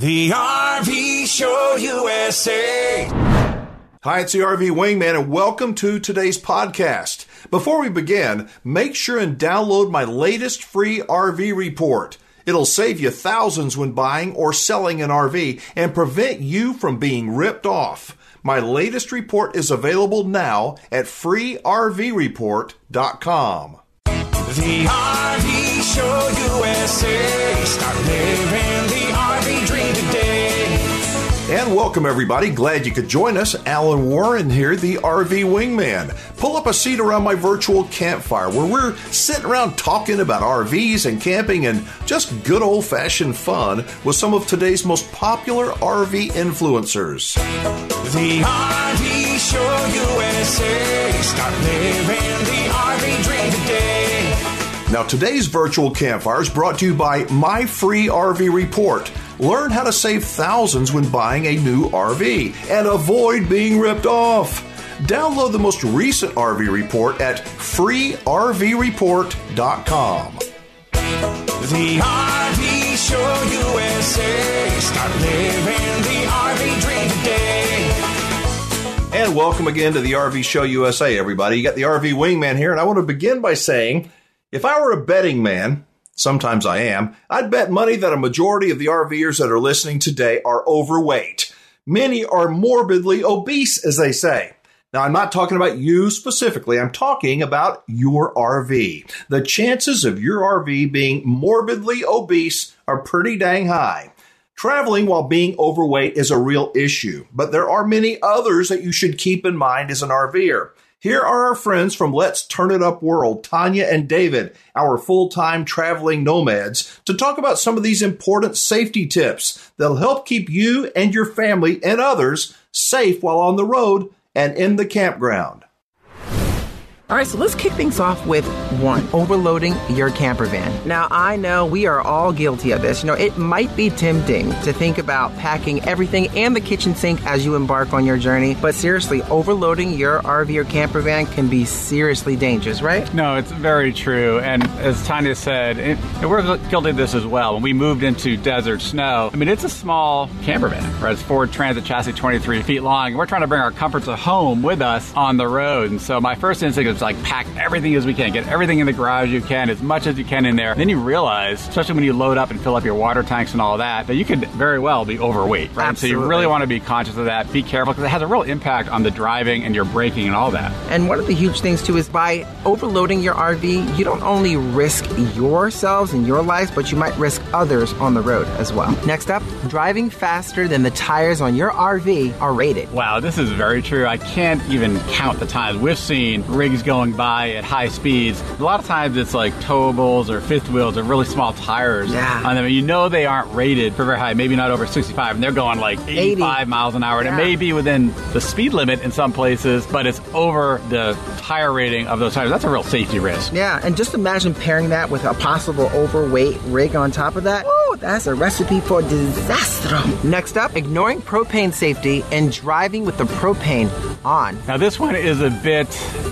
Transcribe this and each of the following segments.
The RV Show USA. Hi, it's the RV Wingman, and welcome to today's podcast. Before we begin, make sure and download my latest free RV report. It'll save you thousands when buying or selling an RV and prevent you from being ripped off. My latest report is available now at freervreport.com. The RV Show USA. Start living the RV dream today. And welcome, everybody. Glad you could join us. Alan Warren here, the RV Wingman. Pull up a seat around my virtual campfire where we're sitting around talking about RVs and camping and just good old fashioned fun with some of today's most popular RV influencers. The RV Show USA. Start living the RV dream today. Now, today's virtual campfire is brought to you by My Free RV Report. Learn how to save thousands when buying a new RV and avoid being ripped off. Download the most recent RV report at freervreport.com. The RV Show USA. Start living the RV dream today. And welcome again to the RV Show USA, everybody. You got the RV Wingman here, and I want to begin by saying if I were a betting man, sometimes I am, I'd bet money that a majority of the RVers that are listening today are overweight. Many are morbidly obese, as they say. Now, I'm not talking about you specifically. I'm talking about your RV. The chances of your RV being morbidly obese are pretty dang high. Traveling while being overweight is a real issue, but there are many others that you should keep in mind as an RVer. Here are our friends from Let's Turn It Up World, Tanya and David, our full time traveling nomads, to talk about some of these important safety tips that'll help keep you and your family and others safe while on the road and in the campground. All right, so let's kick things off with one overloading your camper van. Now, I know we are all guilty of this. You know, it might be tempting to think about packing everything and the kitchen sink as you embark on your journey, but seriously, overloading your RV or camper van can be seriously dangerous, right? No, it's very true. And as Tanya said, it, we're guilty of this as well. When we moved into desert snow, I mean, it's a small camper van, right? It's Ford Transit chassis, 23 feet long. We're trying to bring our comforts of home with us on the road. And so my first instinct is like pack everything as we can, get everything in the garage you can, as much as you can in there. Then you realize, especially when you load up and fill up your water tanks and all that, that you could very well be overweight, right? So you really want to be conscious of that. Be careful because it has a real impact on the driving and your braking and all that. And one of the huge things too is by overloading your RV, you don't only risk yourselves and your lives, but you might risk others on the road as well. Next up, driving faster than the tires on your RV are rated. Wow, this is very true. I can't even count the times we've seen rigs going by at high speeds. A lot of times it's like towables or fifth wheels or really small tires Yeah. on them. You know they aren't rated for very high, maybe not over 65, and they're going like 85 miles an hour. And Yeah. it may be within the speed limit in some places, but it's over the tire rating of those tires. That's a real safety risk. Yeah, and just imagine pairing that with a possible overweight rig on top of that. Woo, that's a recipe for disaster. Next up, ignoring propane safety and driving with the propane on. Now, this one is a bit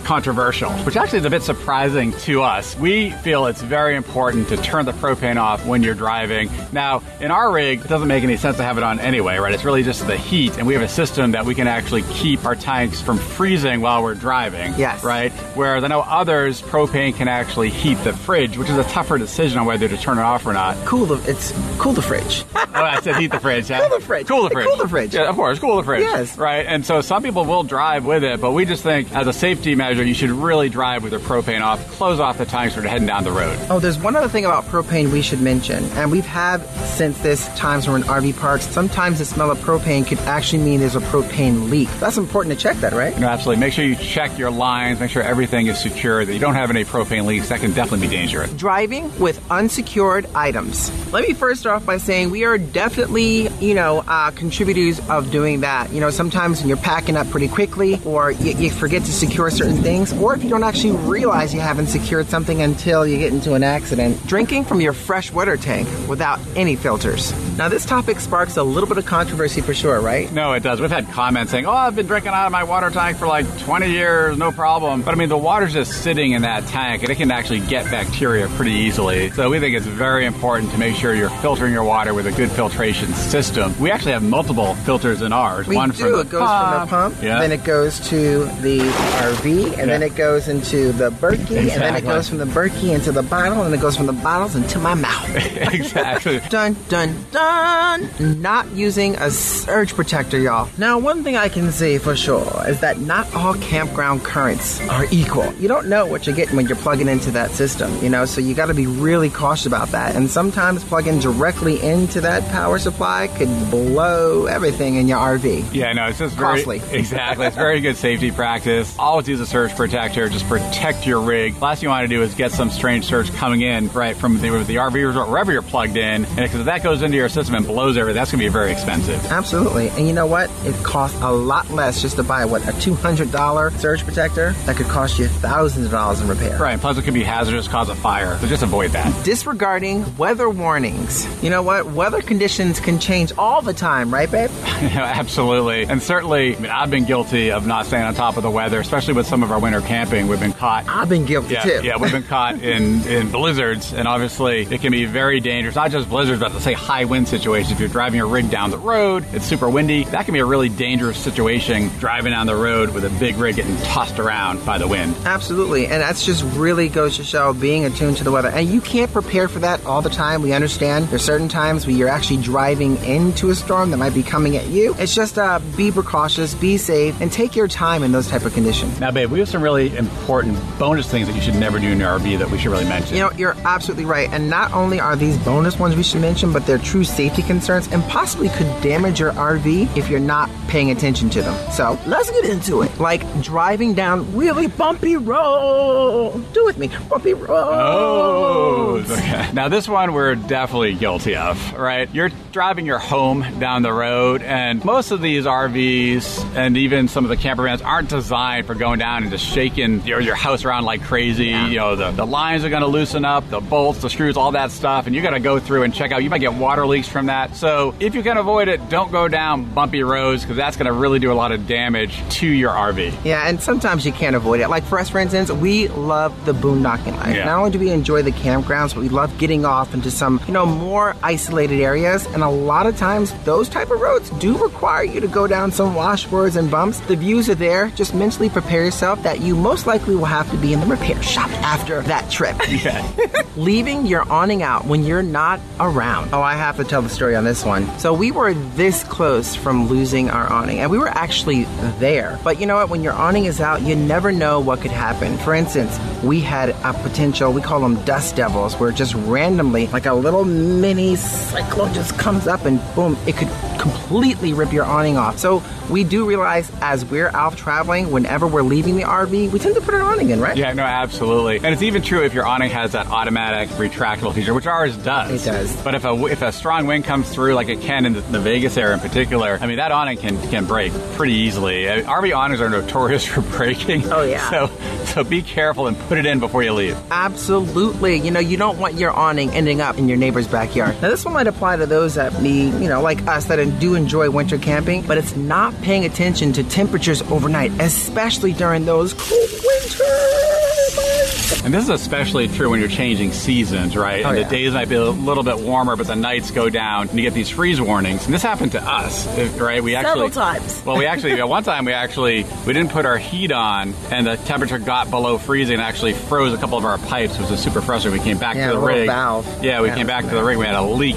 controversial, which actually is a bit surprising to us. We feel it's very important to turn the propane off when you're driving. Now, in our rig, it doesn't make any sense to have it on anyway, right? It's really just the heat, and we have a system that we can actually keep our tanks from freezing while we're driving. Yes. Right? Whereas I know others, propane can actually heat the fridge, which is a tougher decision on whether to turn it off or not. Cool the it's cool the fridge. Oh, I said heat the fridge. Yeah. Cool the fridge. Cool the fridge. Cool the fridge. Yeah, of course, cool the fridge. Yes. Right. And so some people will drive with it, but we just think as a safety measure, you should really drive with the propane off, close off the tank, sort of heading down the road. Oh, there's one other thing about propane we should mention, and we've had since this times when we're in RV parks. Sometimes the smell of propane could actually mean there's a propane leak. That's important to check that, right? No, absolutely. Make sure you check your lines, make sure everything is secure, that you don't have any propane leaks. That can definitely be dangerous. Driving with unsecured items. Let me first start off by saying we are definitely, you know, uh, contributors of doing that. You know, sometimes when you're packing up pretty quickly, or you, you forget to secure certain things, or if you don't actually realize you haven't secured something until you get into an accident, drinking from your fresh water tank without any filters. Now, this topic sparks a little bit of controversy for sure, right? No, it does. We've had comments saying, oh, I've been drinking out of my water tank for like 20 years, no problem. But I mean, the water's just sitting in that tank and it can actually get bacteria pretty easily. So we think it's very important to make sure you're filtering your water with a good filtration system. We actually have multiple filters in ours. We One do. from it goes from the pump, Yeah. then it goes to the RV, and then Yeah. It goes into the Berkey, and then it goes from the Berkey into the bottle, and it goes from the bottles into my mouth. exactly. Dun dun dun! Not using a surge protector, y'all. Now, one thing I can say for sure is that not all campground currents are equal. You don't know what you're getting when you're plugging into that system, you know, so you got to be really cautious about that. And sometimes plugging directly into that power supply could blow everything in your RV. Yeah, no, it's just very Costly. exactly. It's very good safety practice. Always use a surge protector. Just protect your rig. Last thing you want to do is get some strange surge coming in right from the, the RV resort wherever you're plugged in, and because if that goes into your system and blows everything, that's going to be very expensive. Absolutely. And you know what? It costs a lot less just to buy, what, a $200 surge protector that could cost you thousands of dollars in repair. Right, plus it can be hazardous, cause a fire. So just avoid that. Disregarding weather warnings. You know what? Weather conditions can change all the time, right, babe? Absolutely. And certainly, I mean, I've been guilty of not staying on top of the weather, especially with some of our winter camping. We've been caught. I've been guilty Yeah, too. yeah, we've been caught in, in blizzards, and obviously it can be very dangerous. Not just blizzards, but let's say high wind situations. If you're driving your rig down the road, it's super windy. That can be a really dangerous situation driving down the road with a big rig getting tossed around by the wind. Absolutely. And that's just really goes to show being attuned to the weather. And you can't prepare for that all the time. We understand there's certain times where you're actually driving into a storm that might be coming at you. It's just uh, be precautious, be safe, and take your time in those type of conditions. Now, babe, we have some really important bonus things that you should never do in your RV that we should really mention. You know, you're absolutely right. And not only are these bonus ones we should mention, but they're true safety concerns and possibly could damage your RV if you're not paying attention to them. So let's get into it. Like driving down really bumpy road. Do with me, bumpy Oh, roads. okay. Now this one we're definitely guilty of, right? You're driving your home down the road, and most of these RVs and even some of the camper vans aren't designed for going down and just shaking your, your house around like crazy. You know, the, the lines are going to loosen up, the bolts, the screws, all that stuff, and you got to go through and check out. You might get water leaks from that. So if you can avoid it, don't go down bumpy roads because that's going to really do a lot of damage to your RV. Yeah, and sometimes you can't avoid it. Like for us, for instance, we love the boondocking life. Yeah. Not only do we enjoy the campgrounds, but we love getting off into some, you know, more isolated areas. And a lot of times, those type of roads do require you to go down some washboards and bumps. The views are there. Just mentally prepare yourself that you most likely will have to be in the repair shop after that trip. Leaving your awning out when you're not around. Oh, I have to tell the story on this one. So we were this close from losing our awning, and we were actually there. But you know what? When your awning is out, you never know what could happen. For instance, we had a potential, we call them dust devils, where just randomly, like a little mini cyclone just comes up and boom, it could completely rip your awning off. So we do realize as we're out traveling, whenever we're leaving the RV, we tend to put our awning in, right? Yeah, no, absolutely. And it's even true if your awning has that automatic retractable feature, which ours does. It does. But if a if a strong wind comes through, like it can in the, the Vegas area in particular, I mean that awning can can break pretty easily. Uh, RV awnings are notorious for breaking. Oh, yeah. So so be careful and put it in before you leave. Absolutely. You know, you don't want your awning ending up in your neighbor's backyard. Now, this one might apply to those that be, you know, like us that do enjoy winter camping, but it's not paying attention to temperatures overnight, especially during those cold winters. And this is especially true when you're changing seasons, right? Oh, and yeah. the days might be a little bit warmer, but the nights go down, and you get these freeze warnings. And this happened to us, right? We Several actually times. Well, we actually at one time we actually we didn't put our heat on, and the temperature got below freezing, and actually froze a couple of our pipes, which was super frustrating. We came back Yeah, to the the rig. valve. Yeah, we Yeah, came back to the rig. We had a leak.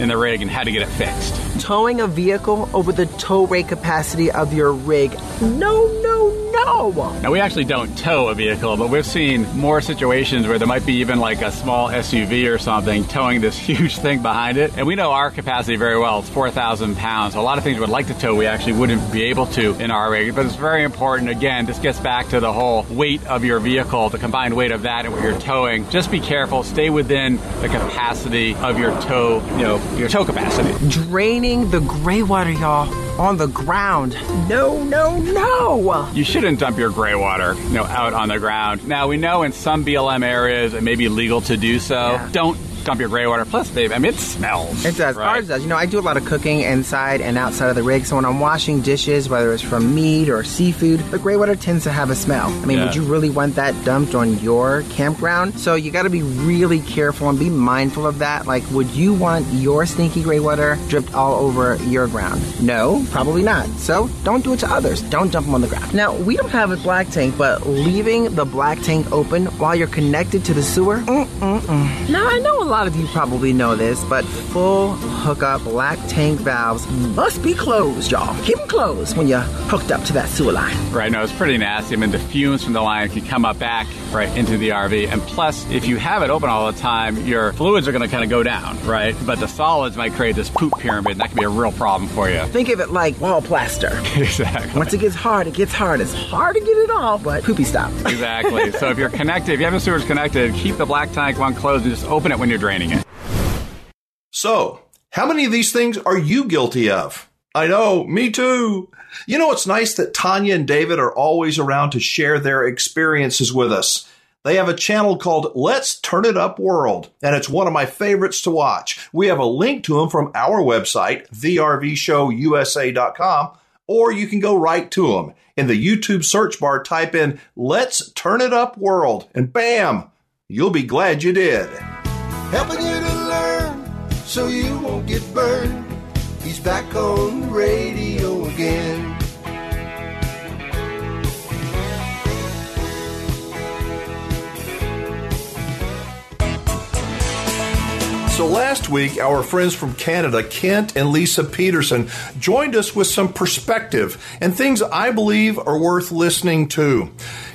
in the rig and had to get it fixed. Towing a vehicle over the tow rate capacity of your rig. No, no, no. Now, we actually don't tow a vehicle, but we've seen more situations where there might be even like a small SUV or something towing this huge thing behind it. And we know our capacity very well. It's 4,000 pounds. A lot of things we'd like to tow, we actually wouldn't be able to in our rig. But it's very important. Again, this gets back to the whole weight of your vehicle, the combined weight of that and what you're towing. Just be careful. Stay within the capacity of your tow, you know, your tow capacity. Draining the gray water, y'all, on the ground. No, no, no. You shouldn't dump your gray water, you know, out on the ground. Now we know in some BLM areas it may be legal to do so. Yeah. Don't dump your gray water. Plus, babe, I mean, it smells. It does. right? Ours does. You know, I do a lot of cooking inside and outside of the rig. So when I'm washing dishes, whether it's from meat or seafood, the gray water tends to have a smell. I mean, Yeah. would you really want that dumped on your campground? So you got to be really careful and be mindful of that. Like, would you want your stinky gray water dripped all over your ground? No, probably not. So don't do it to others. Don't dump them on the ground. Now, we don't have a black tank, but leaving the black tank open while you're connected to the sewer, mm-mm-mm. Now, I know a lot of you probably know this, but full hookup black tank valves must be closed, y'all. Keep them closed when you're hooked up to that sewer line. Right, no, it's pretty nasty. I mean, the fumes from the line can come up back right into the RV. And plus, if you have it open all the time, your fluids are going to kind of go down, right? But the solids might create this poop pyramid, and that can be a real problem for you. Think of it like wall plaster. exactly. Once it gets hard, it gets hard. It's hard to get it off, but poopy stop. Exactly. so if you're connected, if you have the sewers connected, keep the black tank one closed and just open it when you're draining it. So, how many of these things are you guilty of? I know, me too. You know, it's nice that Tanya and David are always around to share their experiences with us. They have a channel called Let's Turn It Up World, and it's one of my favorites to watch. We have a link to them from our website, thervshowusa.com, or you can go right to them. In the YouTube search bar, type in Let's Turn It Up World, and bam, you'll be glad you did. Helping you to learn so you won't get burned. He's back on the radio again. So last week, our friends from Canada, Kent and Lisa Peterson, joined us with some perspective and things I believe are worth listening to.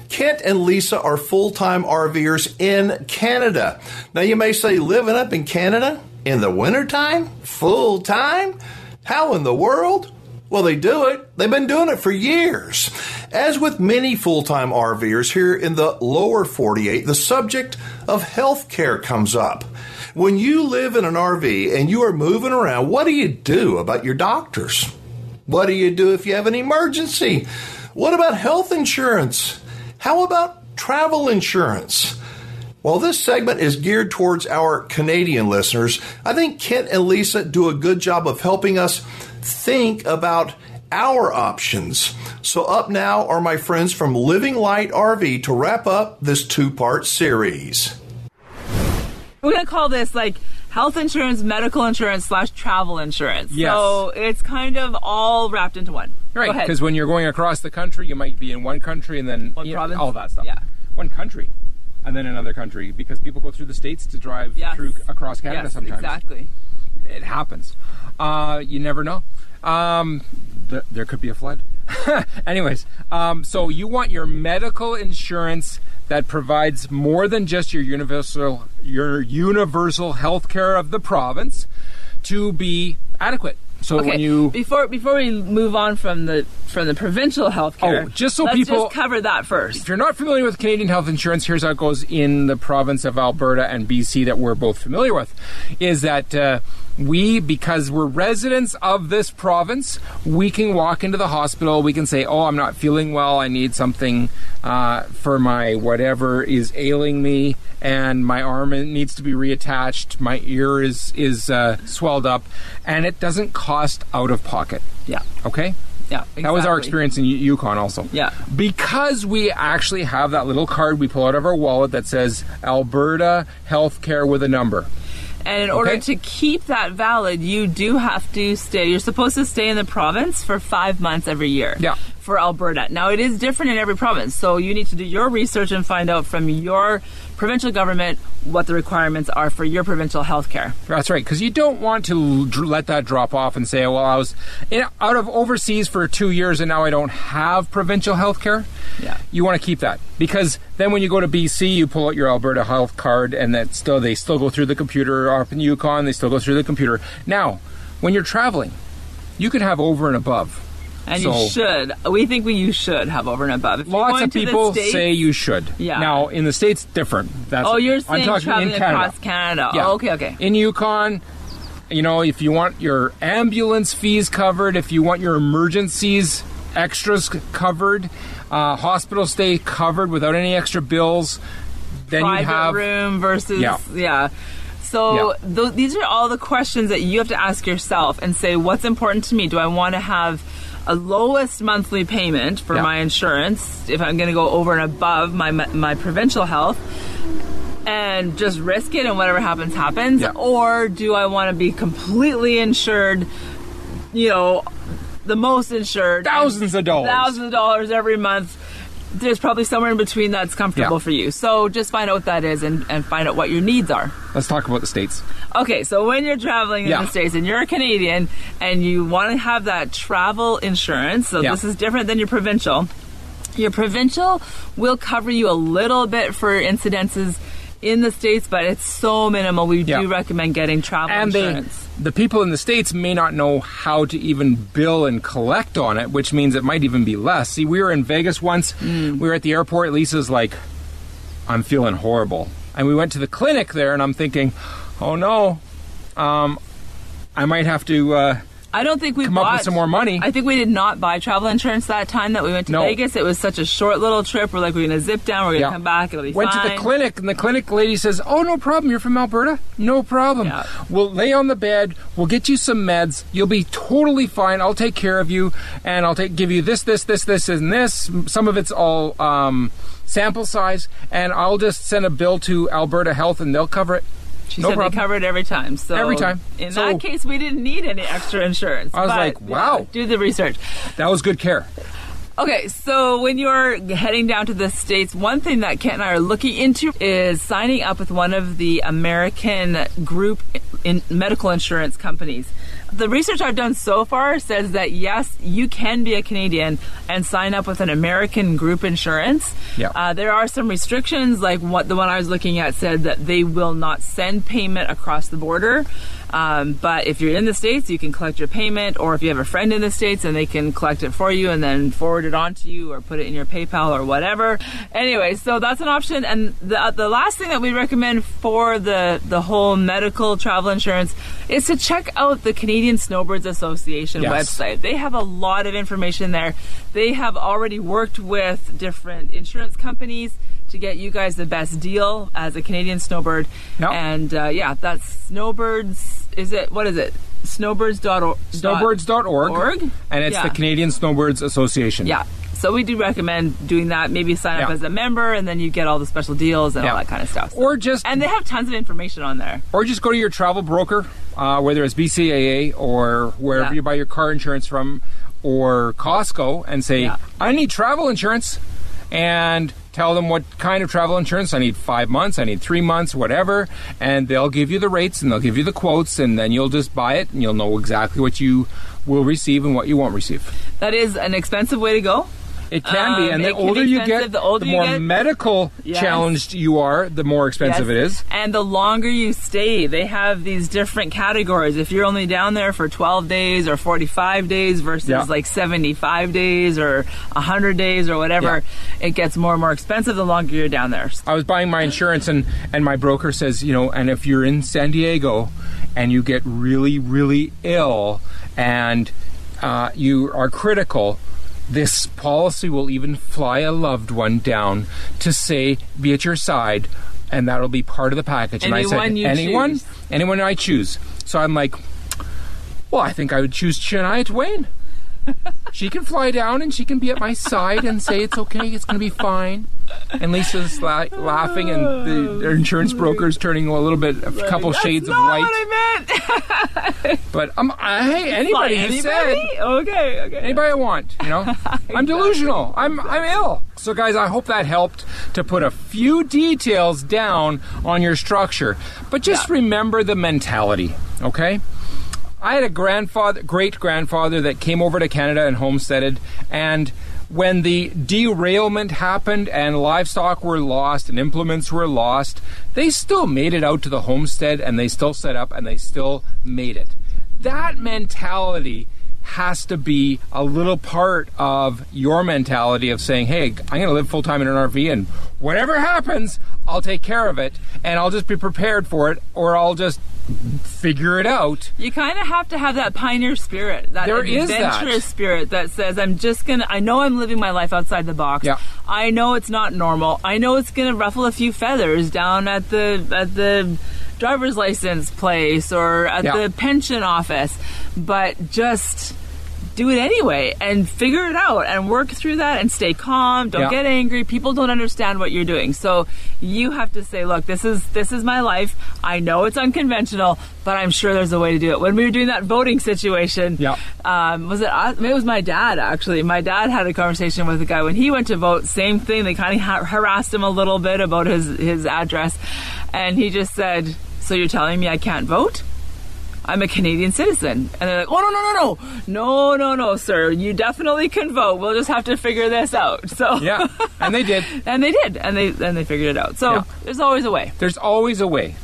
Kent and Lisa are full time RVers in Canada. Now, you may say, living up in Canada in the wintertime? Full time? How in the world? Well, they do it. They've been doing it for years. As with many full time RVers here in the lower 48, the subject of health care comes up. When you live in an RV and you are moving around, what do you do about your doctors? What do you do if you have an emergency? What about health insurance? How about travel insurance? While this segment is geared towards our Canadian listeners, I think Kent and Lisa do a good job of helping us think about our options. So, up now are my friends from Living Light RV to wrap up this two part series. We're gonna call this like health insurance, medical insurance slash travel insurance. Yes. So it's kind of all wrapped into one. Right, because when you're going across the country, you might be in one country and then One you know, all that stuff. Yeah. One country, and then another country because people go through the states to drive Yes. through across Canada yes, sometimes. exactly. It happens. Uh, you never know. Um, th- there could be a flood. Anyways, um, so you want your medical insurance that provides more than just your universal your universal health care of the province to be adequate. So Okay. when you before before we move on from the from the provincial health care, Oh, just so let's people- just cover that first. If you're not familiar with Canadian health insurance, here's how it goes in the province of Alberta and BC that we're both familiar with. Is that uh, we, because we're residents of this province, we can walk into the hospital. We can say, "Oh, I'm not feeling well. I need something uh, for my whatever is ailing me, and my arm needs to be reattached. My ear is is uh, swelled up, and it doesn't cost out of pocket." Yeah. Okay. Yeah. That was our experience in U- Yukon also. Yeah. Because we actually have that little card we pull out of our wallet that says Alberta Healthcare with a number. And in order to keep that valid, you do have to stay. You're supposed to stay in the province for five months every year. Yeah. for Alberta. Now, it is different in every province, so you need to do your research and find out from your provincial government what the requirements are for your provincial health care. That's right, because you don't want to let that drop off and say, "Well, I was in, out of overseas for two years and now I don't have provincial health care." Yeah. You want to keep that because then when you go to BC, you pull out your Alberta health card, and that still they still go through the computer. Up in Yukon, they still go through the computer. Now, when you're traveling, you can have over and above. And So- you should. We think we you should have over and above. If Lots of people States- say you should. Yeah. Now in the states, different. That's Oh, you're I'm saying talking traveling in Canada. across Canada. Yeah. Oh, okay, okay. In Yukon, you know, if you want your ambulance fees covered, if you want your emergencies extras covered, uh, hospital stay covered without any extra bills, then you have room versus Yeah. yeah. So Yeah. tho- these are all the questions that you have to ask yourself and say, what's important to me? Do I want to have a lowest monthly payment for Yeah. my insurance if I'm going to go over and above my my provincial health? And just risk it, and whatever happens, happens. Yeah. Or do I want to be completely insured? You know, the most insured, Thousands of dollars. thousands of dollars every month. There's probably somewhere in between that's comfortable Yeah. for you. So just find out what that is and, and find out what your needs are. Let's talk about the states. Okay, so when you're traveling in Yeah. the States and you're a Canadian and you want to have that travel insurance, so Yeah. this is different than your provincial. Your provincial will cover you a little bit for incidences in the States, but it's so minimal. We Yeah. do recommend getting travel and they, insurance. The people in the states may not know how to even bill and collect on it, which means it might even be less. See, we were in Vegas once. Mm. We were at the airport. Lisa's like, "I'm feeling horrible," and we went to the clinic there, and I'm thinking, "Oh no, um, I might have to." Uh, I don't think we come up with bought- some more money. I think we did not buy travel insurance that time that we went to No. Vegas. It was such a short little trip. We're like, we're going to zip down. We're going to Yeah. come back. It'll be fine. Went fine. to the clinic, and the clinic lady says, "Oh, no problem. You're from Alberta. No problem. Yeah. We'll lay on the bed. We'll get you some meds. You'll be totally fine. I'll take care of you, and I'll take give you this, this, this, this, and this. Some of it's all um, sample size, and I'll just send a bill to Alberta Health, and they'll cover it. She no said problem. they covered every time. So Every time. In So- that case, we didn't need any extra insurance. I was But, like, yeah, wow. do the research. That was good care. Okay, so when you're heading down to the States, one thing that Kent and I are looking into is signing up with one of the American group in medical insurance companies. The research I've done so far says that yes, you can be a Canadian and sign up with an American group insurance. Yeah. Uh, there are some restrictions, like what the one I was looking at said that they will not send payment across the border. Um, but if you're in the States, you can collect your payment, or if you have a friend in the States and they can collect it for you and then forward it on to you or put it in your PayPal or whatever. Anyway, so that's an option. And the, uh, the last thing that we recommend for the, the whole medical travel insurance is to check out the Canadian Snowbirds Association Yes. website. They have a lot of information there. They have already worked with different insurance companies to get you guys the best deal as a Canadian snowbird. Yep. And uh, yeah, that's snowbirds. Is it what is it? Snowbirds.org. Snowbirds.org, Org? and it's Yeah. the Canadian Snowbirds Association. Yeah. So we do recommend doing that. Maybe sign up Yeah. as a member, and then you get all the special deals and Yeah. all that kind of stuff. Or just and they have tons of information on there. or just go to your travel broker, uh, whether it's BCAA or wherever Yeah. you buy your car insurance from, or Costco, and say. "I need travel insurance," and tell them what kind of travel insurance. I need five months. I need three months, whatever, and they'll give you the rates and they'll give you the quotes, and then you'll just buy it, and you'll know exactly what you will receive and what you won't receive. That is an expensive way to go. It can be, Um, and the be older you get, The older you more get- medical Yes. challenged you are, the more expensive Yes. it is. And the longer you stay, they have these different categories. If you're only down there for 12 days or 45 days versus Yeah. like 75 days or 100 days or whatever, it gets more and more expensive the longer you're down there. I was buying my insurance, and and my broker says, you know, and if you're in San Diego, and you get really really ill, and uh, you are critical. This policy will even fly a loved one down to say, be at your side, and that'll be part of the package. and I Anyone said, you anyone, choose. anyone I choose. So I'm like, well, I think I would choose Shania Twain. She can fly down and she can be at my side and say it's okay, it's going to be fine. And Lisa's la- laughing, and the their insurance broker's turning a little bit, a couple That's shades of white. What I meant. But um, I, hey, anybody who said? Okay, okay. anybody I want, you know. I'm delusional. I'm I'm ill. So guys, I hope that helped to put a few details down on your structure. But just remember the mentality, okay? I had a grandfather, great grandfather that came over to Canada and homesteaded and when the derailment happened and livestock were lost and implements were lost, they still made it out to the homestead and they still set up and they still made it. That mentality has to be a little part of your mentality of saying, hey, I'm going to live full time in an RV and whatever happens, I'll take care of it and I'll just be prepared for it or I'll just figure it out. You kind of have to have that pioneer spirit, that There is that. adventurous spirit that says, "I'm just gonna. I know I'm living my life outside the box. Yeah. I know it's not normal. I know it's gonna ruffle a few feathers down at the at the driver's license place or at Yeah. the pension office, but just." Do it anyway and figure it out and work through that and stay calm. Don't Yeah. get angry. People don't understand what you're doing. So you have to say, look, this is this is my life. I know it's unconventional, but I'm sure there's a way to do it. When we were doing that voting situation, Yeah. um, was it? Maybe it was my dad actually. My dad had a conversation with a guy when he went to vote. Same thing. They kind of ha- harassed him a little bit about his his address, and he just said, "So you're telling me I can't vote?" I'm a Canadian citizen. And they're like, oh, no, no, no, no. No, no, no, sir. You definitely can vote. We'll just have to figure this out. So, Yeah, and they did. and they did. And they, and they figured it out. So Yeah. there's always a way. There's always a way.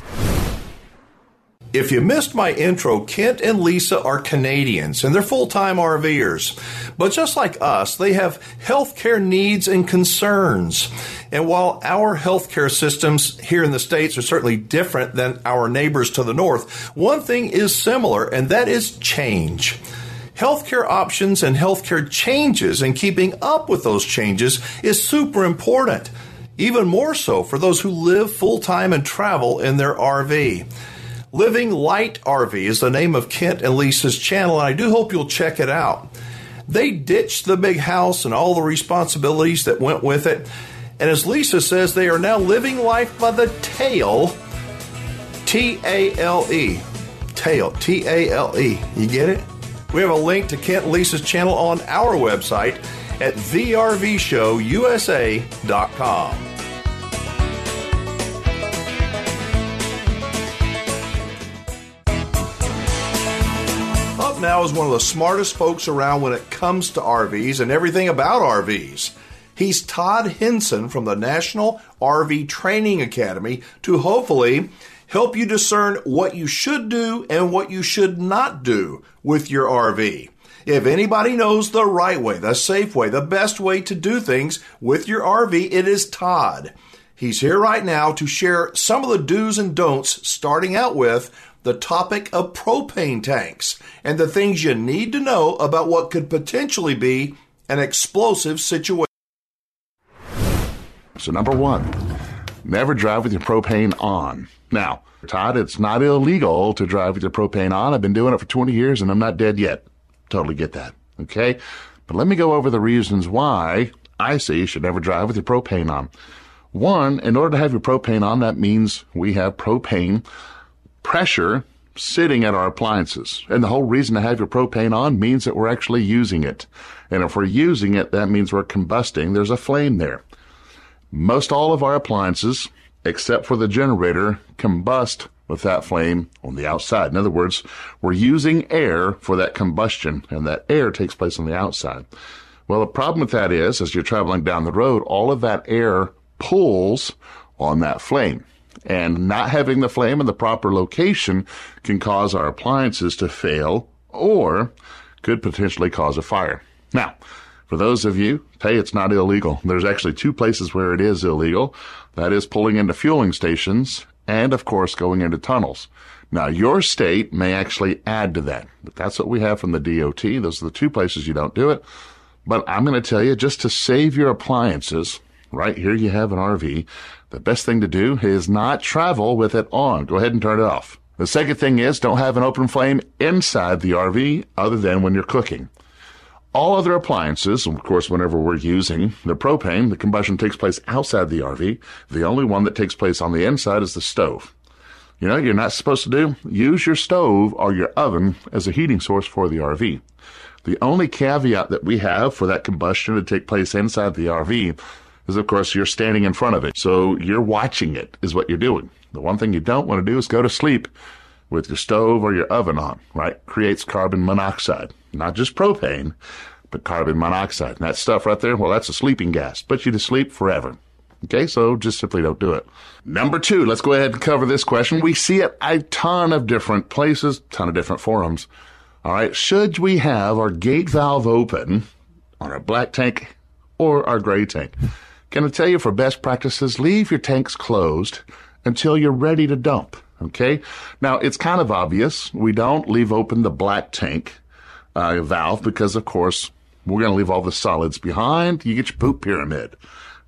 If you missed my intro, Kent and Lisa are Canadians and they're full time RVers. But just like us, they have healthcare needs and concerns. And while our healthcare systems here in the States are certainly different than our neighbors to the north, one thing is similar, and that is change. Healthcare options and healthcare changes and keeping up with those changes is super important. Even more so for those who live full time and travel in their RV. Living Light RV is the name of Kent and Lisa's channel, and I do hope you'll check it out. They ditched the big house and all the responsibilities that went with it, and as Lisa says, they are now living life by the tail. T A L E. Tail. T A L E. You get it? We have a link to Kent and Lisa's channel on our website at thervshowusa.com. now is one of the smartest folks around when it comes to RVs and everything about RVs. He's Todd Henson from the National RV Training Academy to hopefully help you discern what you should do and what you should not do with your RV. If anybody knows the right way, the safe way, the best way to do things with your RV, it is Todd. He's here right now to share some of the do's and don'ts, starting out with the topic of propane tanks and the things you need to know about what could potentially be an explosive situation. So, number one, never drive with your propane on. Now, Todd, it's not illegal to drive with your propane on. I've been doing it for 20 years and I'm not dead yet. Totally get that. Okay? But let me go over the reasons why I say you should never drive with your propane on. One, in order to have your propane on, that means we have propane pressure sitting at our appliances. And the whole reason to have your propane on means that we're actually using it. And if we're using it, that means we're combusting. There's a flame there. Most all of our appliances, except for the generator, combust with that flame on the outside. In other words, we're using air for that combustion, and that air takes place on the outside. Well, the problem with that is, as you're traveling down the road, all of that air pulls on that flame. And not having the flame in the proper location can cause our appliances to fail or could potentially cause a fire. Now, for those of you, hey, it's not illegal. There's actually two places where it is illegal. That is pulling into fueling stations and, of course, going into tunnels. Now, your state may actually add to that, but that's what we have from the DOT. Those are the two places you don't do it. But I'm going to tell you, just to save your appliances, right here you have an RV, the best thing to do is not travel with it on. Go ahead and turn it off. The second thing is don't have an open flame inside the RV other than when you're cooking. All other appliances, of course, whenever we're using the propane, the combustion takes place outside the RV. The only one that takes place on the inside is the stove. You know, you're not supposed to do use your stove or your oven as a heating source for the RV. The only caveat that we have for that combustion to take place inside the RV is, of course, you're standing in front of it. So you're watching it, is what you're doing. The one thing you don't want to do is go to sleep with your stove or your oven on, right? Creates carbon monoxide, not just propane, but carbon monoxide. And that stuff right there, well, that's a sleeping gas. Puts you to sleep forever. Okay, so just simply don't do it. Number two, let's go ahead and cover this question. We see it a ton of different places, ton of different forums. All right, should we have our gate valve open on our black tank or our gray tank? Can I tell you for best practices, leave your tanks closed until you're ready to dump. Okay. Now it's kind of obvious. We don't leave open the black tank uh, valve because, of course, we're going to leave all the solids behind. You get your poop pyramid,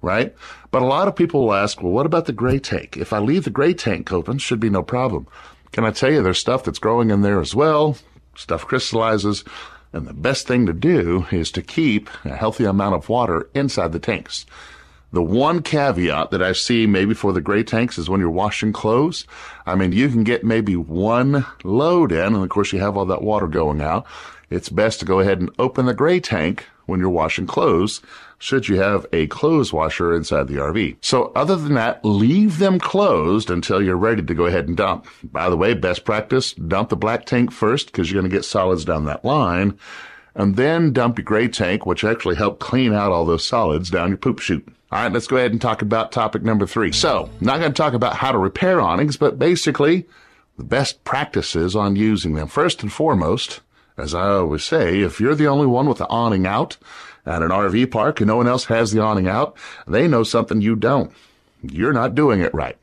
right? But a lot of people will ask, well, what about the gray tank? If I leave the gray tank open, should be no problem. Can I tell you there's stuff that's growing in there as well? Stuff crystallizes. And the best thing to do is to keep a healthy amount of water inside the tanks. The one caveat that I see maybe for the gray tanks is when you're washing clothes. I mean, you can get maybe one load in, and of course you have all that water going out. It's best to go ahead and open the gray tank when you're washing clothes, should you have a clothes washer inside the RV. So other than that, leave them closed until you're ready to go ahead and dump. By the way, best practice, dump the black tank first because you're going to get solids down that line. And then dump your gray tank, which actually help clean out all those solids down your poop chute. All right, let's go ahead and talk about topic number three. So, not going to talk about how to repair awnings, but basically the best practices on using them. First and foremost, as I always say, if you're the only one with the awning out at an RV park and no one else has the awning out, they know something you don't. You're not doing it right.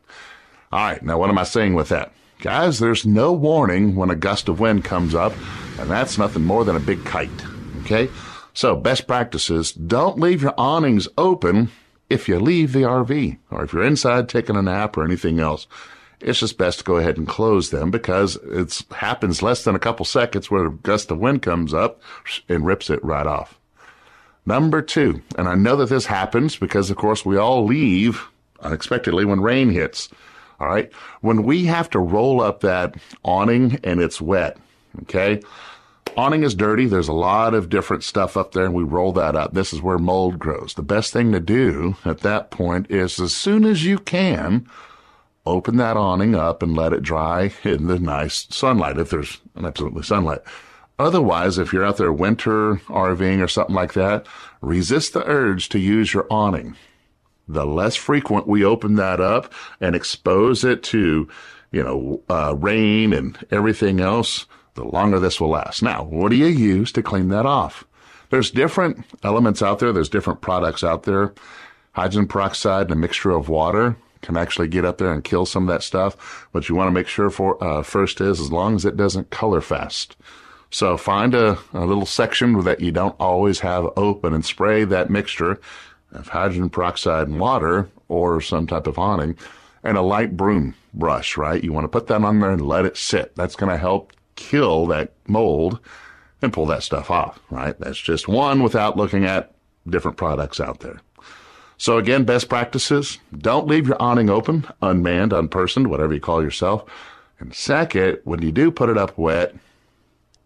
All right, now what am I saying with that? Guys, there's no warning when a gust of wind comes up, and that's nothing more than a big kite. Okay? So, best practices don't leave your awnings open if you leave the RV or if you're inside taking a nap or anything else, it's just best to go ahead and close them because it happens less than a couple seconds where a gust of wind comes up and rips it right off. Number two, and I know that this happens because of course we all leave unexpectedly when rain hits. All right. When we have to roll up that awning and it's wet, okay, awning is dirty. There's a lot of different stuff up there and we roll that up. This is where mold grows. The best thing to do at that point is as soon as you can, open that awning up and let it dry in the nice sunlight if there's absolutely sunlight. Otherwise, if you're out there winter RVing or something like that, resist the urge to use your awning. The less frequent we open that up and expose it to, you know, uh, rain and everything else, the longer this will last. Now, what do you use to clean that off? There's different elements out there. There's different products out there. Hydrogen peroxide and a mixture of water can actually get up there and kill some of that stuff. What you want to make sure for uh, first is as long as it doesn't color fast. So find a, a little section that you don't always have open and spray that mixture of hydrogen peroxide and water or some type of awning and a light broom brush, right? You want to put that on there and let it sit. That's going to help kill that mold and pull that stuff off, right? That's just one without looking at different products out there. So again, best practices, don't leave your awning open, unmanned, unpersoned, whatever you call yourself. And second, when you do put it up wet,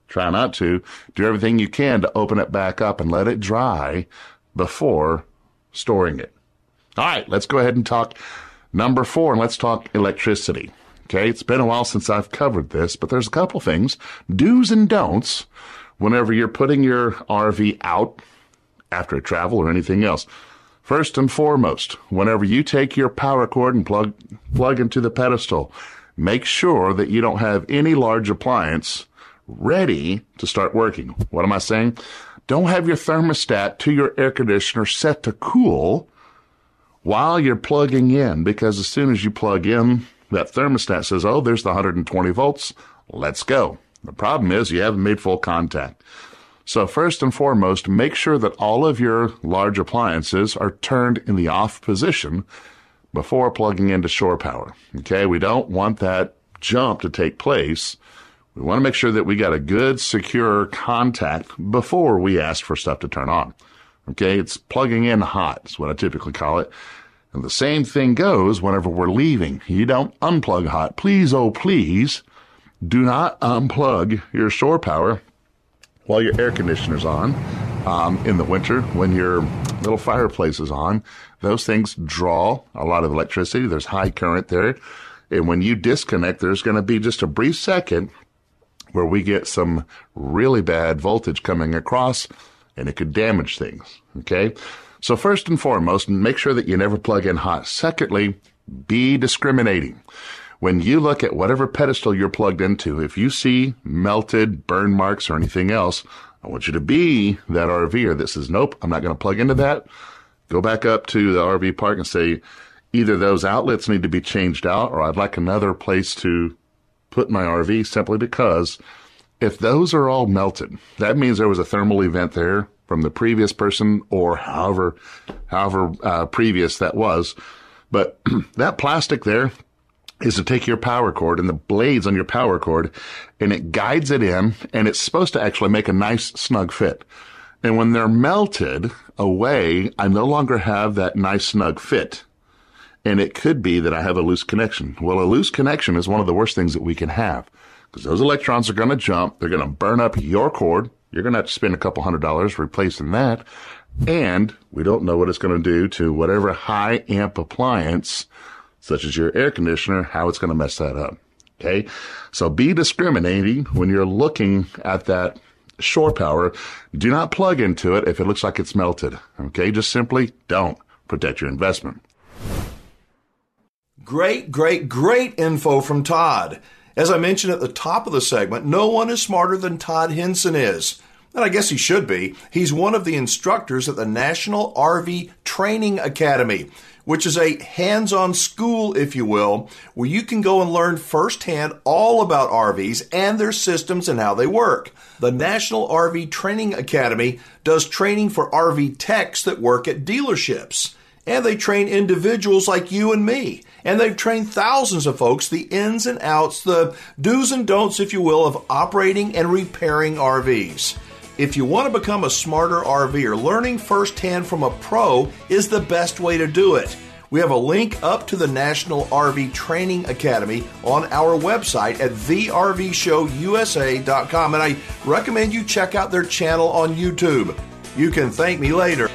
try not to, do everything you can to open it back up and let it dry before storing it. All right, let's go ahead and talk number four, and let's talk electricity. Okay, it's been a while since I've covered this, but there's a couple things, do's and don'ts, whenever you're putting your RV out after a travel or anything else. First and foremost, whenever you take your power cord and plug, plug into the pedestal, make sure that you don't have any large appliance ready to start working. What am I saying? Don't have your thermostat to your air conditioner set to cool while you're plugging in because as soon as you plug in, that thermostat says, oh, there's the 120 volts. Let's go. The problem is you haven't made full contact. So first and foremost, make sure that all of your large appliances are turned in the off position before plugging into shore power. Okay. We don't want that jump to take place We want to make sure that we got a good, secure contact before we ask for stuff to turn on. Okay, it's plugging in hot, is what I typically call it. And the same thing goes whenever we're leaving. You don't unplug hot. Please, oh, please, do not unplug your shore power while your air conditioner's on. Um, in the winter, when your little fireplace is on, those things draw a lot of electricity. There's high current there. And when you disconnect, there's going to be just a brief second where we get some really bad voltage coming across and it could damage things. Okay. So first and foremost, make sure that you never plug in hot. Secondly, be discriminating. When you look at whatever pedestal you're plugged into, if you see melted burn marks or anything else, I want you to be that RVer that says, nope, I'm not going to plug into that. Go back up to the RV park and say, either those outlets need to be changed out or I'd like another place to put my RV simply because if those are all melted, that means there was a thermal event there from the previous person or however, however uh, previous that was. But that plastic there is to take your power cord and the blades on your power cord and it guides it in and it's supposed to actually make a nice snug fit. And when they're melted away, I no longer have that nice snug fit. And it could be that I have a loose connection. Well, a loose connection is one of the worst things that we can have because those electrons are going to jump. They're going to burn up your cord. You're going to have to spend a couple hundred dollars replacing that. And we don't know what it's going to do to whatever high amp appliance, such as your air conditioner, how it's going to mess that up. Okay. So be discriminating when you're looking at that shore power. Do not plug into it if it looks like it's melted. Okay. Just simply don't protect your investment. Great, great, great info from Todd. As I mentioned at the top of the segment, no one is smarter than Todd Henson is. And I guess he should be. He's one of the instructors at the National RV Training Academy, which is a hands on school, if you will, where you can go and learn firsthand all about RVs and their systems and how they work. The National RV Training Academy does training for RV techs that work at dealerships. And they train individuals like you and me. And they've trained thousands of folks the ins and outs, the do's and don'ts, if you will, of operating and repairing RVs. If you want to become a smarter RVer, learning firsthand from a pro is the best way to do it. We have a link up to the National RV Training Academy on our website at thervshowusa.com, and I recommend you check out their channel on YouTube. You can thank me later.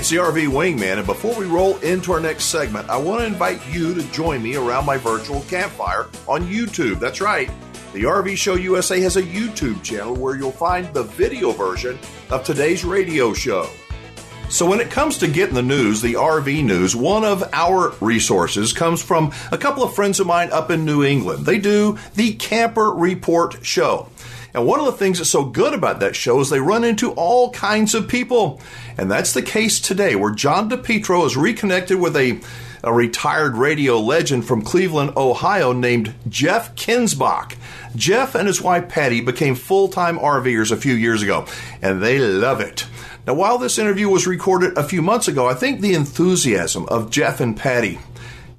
It's the RV Wingman, and before we roll into our next segment, I want to invite you to join me around my virtual campfire on YouTube. That's right. The RV Show USA has a YouTube channel where you'll find the video version of today's radio show. So, when it comes to getting the news, the RV news, one of our resources comes from a couple of friends of mine up in New England. They do the Camper Report show. And one of the things that's so good about that show is they run into all kinds of people. And that's the case today, where John DePietro is reconnected with a, a retired radio legend from Cleveland, Ohio, named Jeff Kinsbach. Jeff and his wife Patty became full time RVers a few years ago, and they love it. Now, while this interview was recorded a few months ago, I think the enthusiasm of Jeff and Patty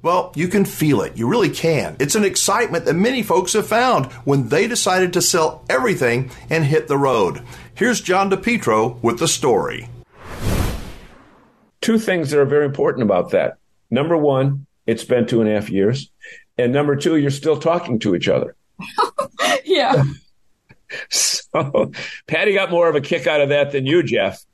well, you can feel it. You really can. It's an excitement that many folks have found when they decided to sell everything and hit the road. Here's John DePietro with the story. Two things that are very important about that. Number one, it's been two and a half years. And number two, you're still talking to each other. yeah. so Patty got more of a kick out of that than you, Jeff.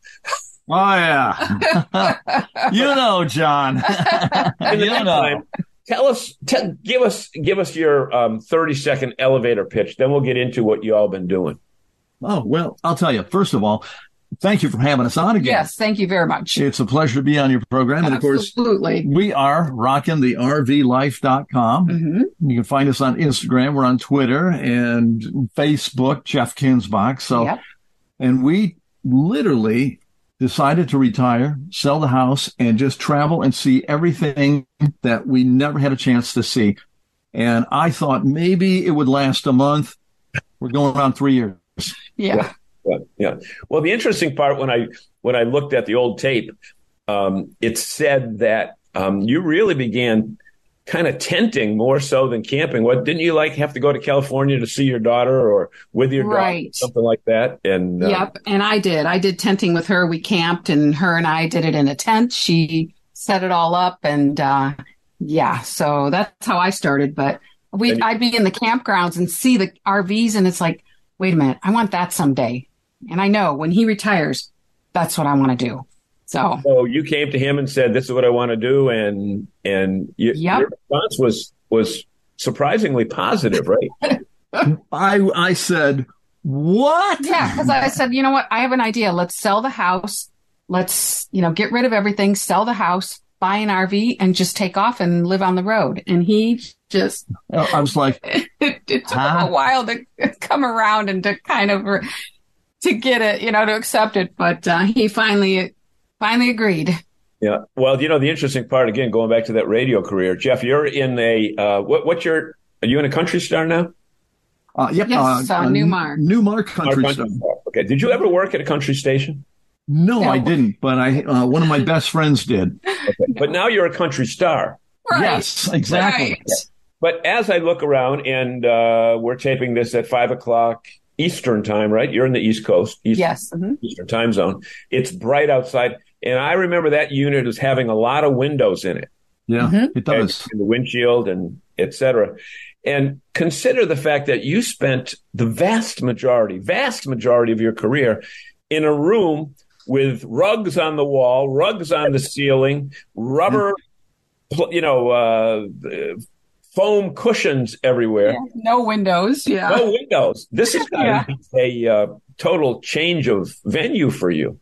Oh yeah, you know, John. In the you meantime, know. tell us, te- give us, give us your um, thirty second elevator pitch. Then we'll get into what you all been doing. Oh well, I'll tell you. First of all, thank you for having us on again. Yes, thank you very much. It's a pleasure to be on your program. And of course, Absolutely. we are rocking the RVLife.com. Mm-hmm. You can find us on Instagram. We're on Twitter and Facebook, Jeff Kinsbach. So, Yep. and we literally decided to retire, sell the house and just travel and see everything that we never had a chance to see. And I thought maybe it would last a month. We're going on three years. Yeah. Yeah, yeah. Well, the interesting part when I when I looked at the old tape, um, it said that um, you really began kind of tenting more so than camping. What didn't you like have to go to California to see your daughter or with your Right. daughter, something like that? And uh, Yep. And I did. I did tenting with her. We camped and her and I did it in a tent. She set it all up and uh yeah, so that's how I started. But we And- I'd be in the campgrounds and see the RVs and it's like, wait a minute, I want that someday. And I know when he retires, that's what I want to do. So So you came to him and said, "This is what I want to do," and and you, Yep. your response was was surprisingly positive, right? I I said, what? Yeah, because I said, you know what? I have an idea. Let's sell the house. Let's, you know, get rid of everything, sell the house, buy an RV, and just take off and live on the road. And he just, I was like, it, it took Huh? a while to come around and to kind of to get it, you know, to accept it. But uh, he finally, finally agreed. Yeah. Well, you know, the interesting part again, going back to that radio career, Jeff, you're in a uh, what? What's your? Are you in a country star now? Uh, yep. Yes, uh, Newmar. Newmar Country Or Star. Okay. Did you ever work at a country station? No, No. I didn't, but I uh, one of my best friends did. Okay. But now you're a country star. Right. Yes, exactly. Right. But as I look around, and uh, we're taping this at five o'clock Eastern time, right? You're in the East Coast, East, Yes. mhm. Eastern time zone. It's bright outside, and I remember that unit as having a lot of windows in it. Yeah, Mhm. it does. in the windshield and et cetera. And consider the fact that you spent the vast majority, vast majority of your career in a room with rugs on the wall, rugs on the ceiling, rubber, pl- you know, uh, foam cushions everywhere, No windows. Yeah. no windows. This is Yeah. a uh, total change of venue for you.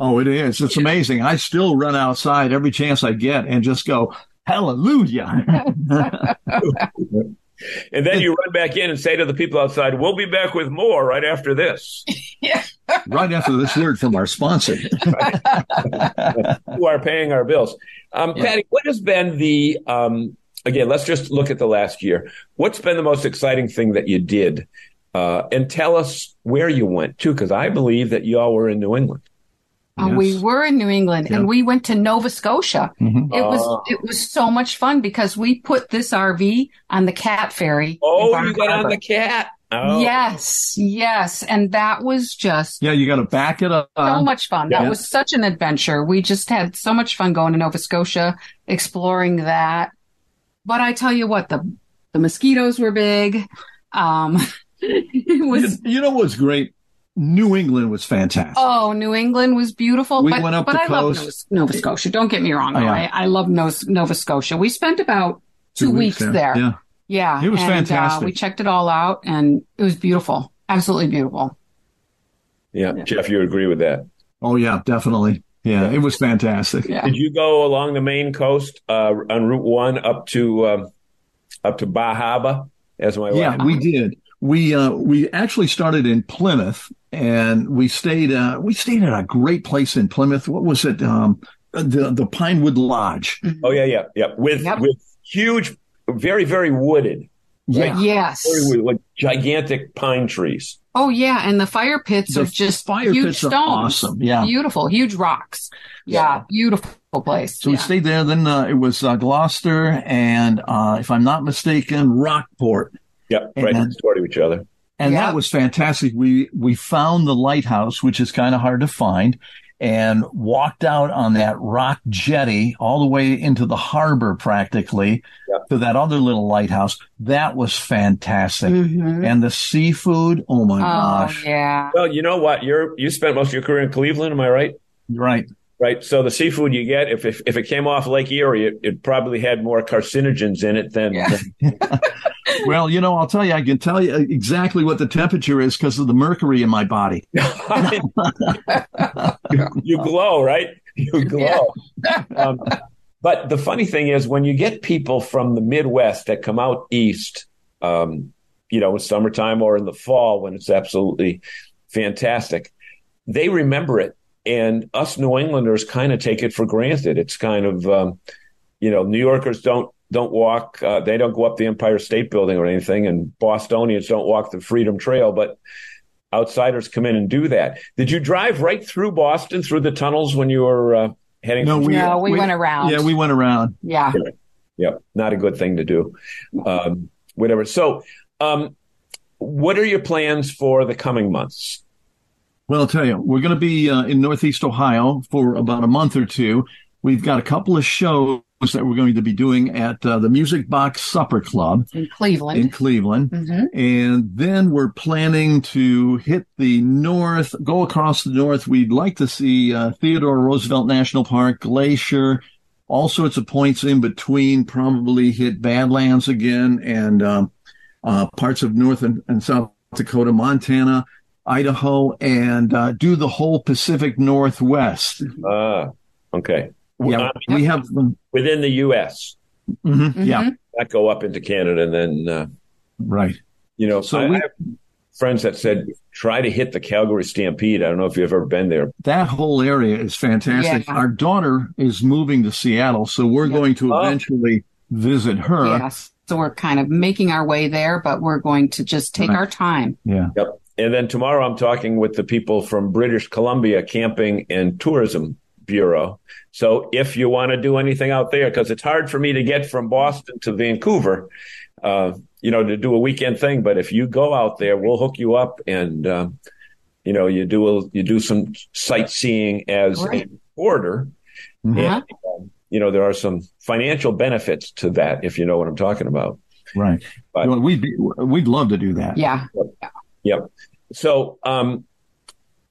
Oh, it is. It's amazing. I still run outside every chance I get and just go, hallelujah. And then you run back in and say to the people outside, "We'll be back with more right after this." Yeah. right after this word from our sponsor. who are paying our bills. Um, Patty, what has been the um, again? Let's just look at the last year. What's been the most exciting thing that you did, uh, and tell us where you went to, because I believe that you all were in New England. Uh, We were in New England Yeah. and we went to Nova Scotia. Mhm. It was Oh. it was so much fun because we put this RV on the cat ferry. Oh, you got on the cat. Oh. Yes, yes, and that was just yeah, you got to back it up. so much fun. That was such an adventure. We just had so much fun going to Nova Scotia, exploring that. But I tell you what, the the mosquitoes were big. Um, it was You, you know what's great? New England was fantastic. Oh, New England was beautiful. We but, went up but the I love coast. Nova, Nova Scotia. Don't get me wrong. Oh, yeah. I, I love Nova, Nova Scotia. We spent about two, weeks, yeah. there. Yeah. Yeah. It was and, fantastic. Uh, we checked it all out and it was beautiful. Absolutely beautiful. Yeah, Jeff, you agree with that? Oh, yeah, definitely. Yeah, it was fantastic. Yeah. Did you go along the Maine coast uh, on Route One up to um, up to Bar Harbor? As my Yeah, wife. we did. We uh, we actually started in Plymouth, and we stayed. Uh, we stayed at a great place in Plymouth. What was it? Um, the the Pinewood Lodge. Oh yeah, yeah, yeah. With Yep. with huge, very very wooded. Yeah. Yes. Very wooded, like gigantic pine trees. Oh yeah. And the fire pits The are just fire huge pits are awesome. Yeah. Beautiful. Huge rocks. Yeah. Beautiful place. So we stayed there. Then uh, it was uh, Gloucester, and uh, if I'm not mistaken, Rockport. Yep, right And- next door to each other. And Yeah. that was fantastic. We we found the lighthouse, which is kind of hard to find, and walked out on that rock jetty all the way into the harbor practically Yeah. to that other little lighthouse. That was fantastic. Mhm. And the seafood, oh my Oh gosh. yeah. Well, you know what? You're you spent most of your career in Cleveland, am I right? Right. Right. So the seafood you get, if if, if it came off Lake Erie, it, it probably had more carcinogens in it than. Yeah. than- Well, you know, I'll tell you, I can tell you exactly what the temperature is because of the mercury in my body. you glow, right? You glow. um, but the funny thing is, when you get people from the Midwest that come out east, um, you know, in summertime or in the fall when it's absolutely fantastic, they remember it. And us New Englanders kind of take it for granted. It's kind of, um, you know, New Yorkers don't don't walk, uh, they don't go up the Empire State Building or anything, and Bostonians don't walk the Freedom Trail. But outsiders come in and do that. Did you drive right through Boston through the tunnels when you were uh, heading? No, we, No, we went around. Yeah, we went around. Yeah. Yep, not a good thing to do. Um, whatever. So, um, what are your plans for the coming months? Well, I'll tell you, we're going to be uh, in Northeast Ohio for about a month or two. We've got a couple of shows that we're going to be doing at uh, the Music Box Supper Club In Cleveland. in Cleveland. Mhm. And then we're planning to hit the north, go across the north. We'd like to see uh, Theodore Roosevelt National Park, Glacier, all sorts of points in between, probably hit Badlands again and um, uh, parts of North and, and South Dakota, Montana, Idaho, and uh, do the whole Pacific Northwest. Ah, okay. Yeah, we have them. within the U.S. Mhm, Yeah, Not go up into Canada and then, uh, right. you know. So I, we- I have friends that said try to hit the Calgary Stampede. I don't know if you've ever been there. That whole area is fantastic. Yeah. Our daughter is moving to Seattle, so we're going to Oh. eventually visit her. Yes. So we're kind of making our way there, but we're going to just take Right. our time. Yeah. Yep. And then tomorrow I'm talking with the people from British Columbia Camping and Tourism Bureau. So if you want to do anything out there, because it's hard for me to get from Boston to Vancouver, uh, you know, to do a weekend thing. But if you go out there, we'll hook you up and, um, you know, you do a, you do some sightseeing as Great. a reporter. Mhm. And, um, you know, there are some financial benefits to that, if you know what I'm talking about. Right. But- Well, we'd be, we'd love to do that. Yeah. Yep. So, um,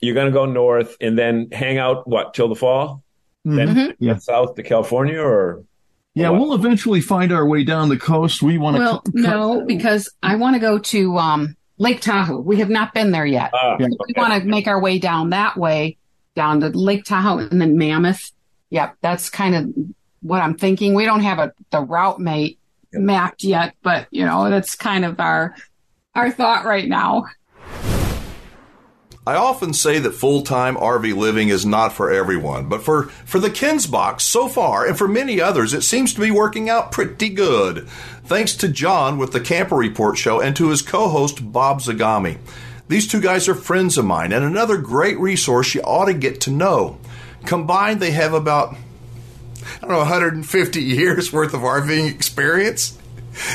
you're going to go north and then hang out what till the fall? Then Mhm. Yeah. south to California, or Yeah, what? we'll eventually find our way down the coast. We want to. Well, no, because I want to go to um, Lake Tahoe. We have not been there yet. Ah, Yeah. We want to make our way down that way, down to Lake Tahoe and then Mammoth. Yep, that's kind of what I'm thinking. We don't have a the route mate mapped yet, but you know that's kind of our our thought right now. I often say that full-time RV living is not for everyone, but for, for the Kinsbachs so far, and for many others, it seems to be working out pretty good. Thanks to John with the Camper Report show and to his co-host Bob Zagami. These two guys are friends of mine and another great resource you ought to get to know. Combined, they have about, I don't know, 150 years worth of RVing experience.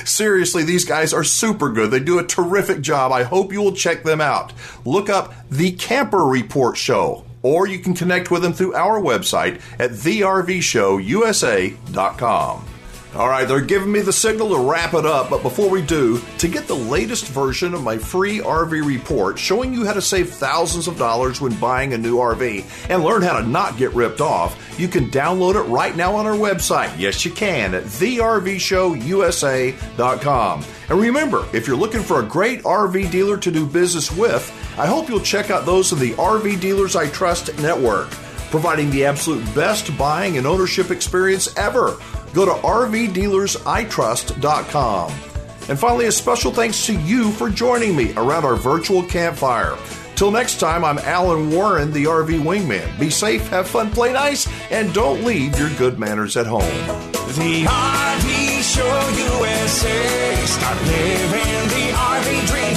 Seriously, these guys are super good. They do a terrific job. I hope you will check them out. Look up the Camper Report Show, or you can connect with them through our website at thervshowusa.com. All right, they're giving me the signal to wrap it up, but before we do, to get the latest version of my free RV report showing you how to save thousands of dollars when buying a new RV and learn how to not get ripped off, you can download it right now on our website. Yes, you can at thervshowusa.com. And remember, if you're looking for a great RV dealer to do business with, I hope you'll check out those of the RV Dealers I Trust network, providing the absolute best buying and ownership experience ever. Go to RVDealersITrust.com. And finally, a special thanks to you for joining me around our virtual campfire. Till next time, I'm Alan Warren, the RV Wingman. Be safe, have fun, play nice, and don't leave your good manners at home. The RV Show USA. Start living the RV dream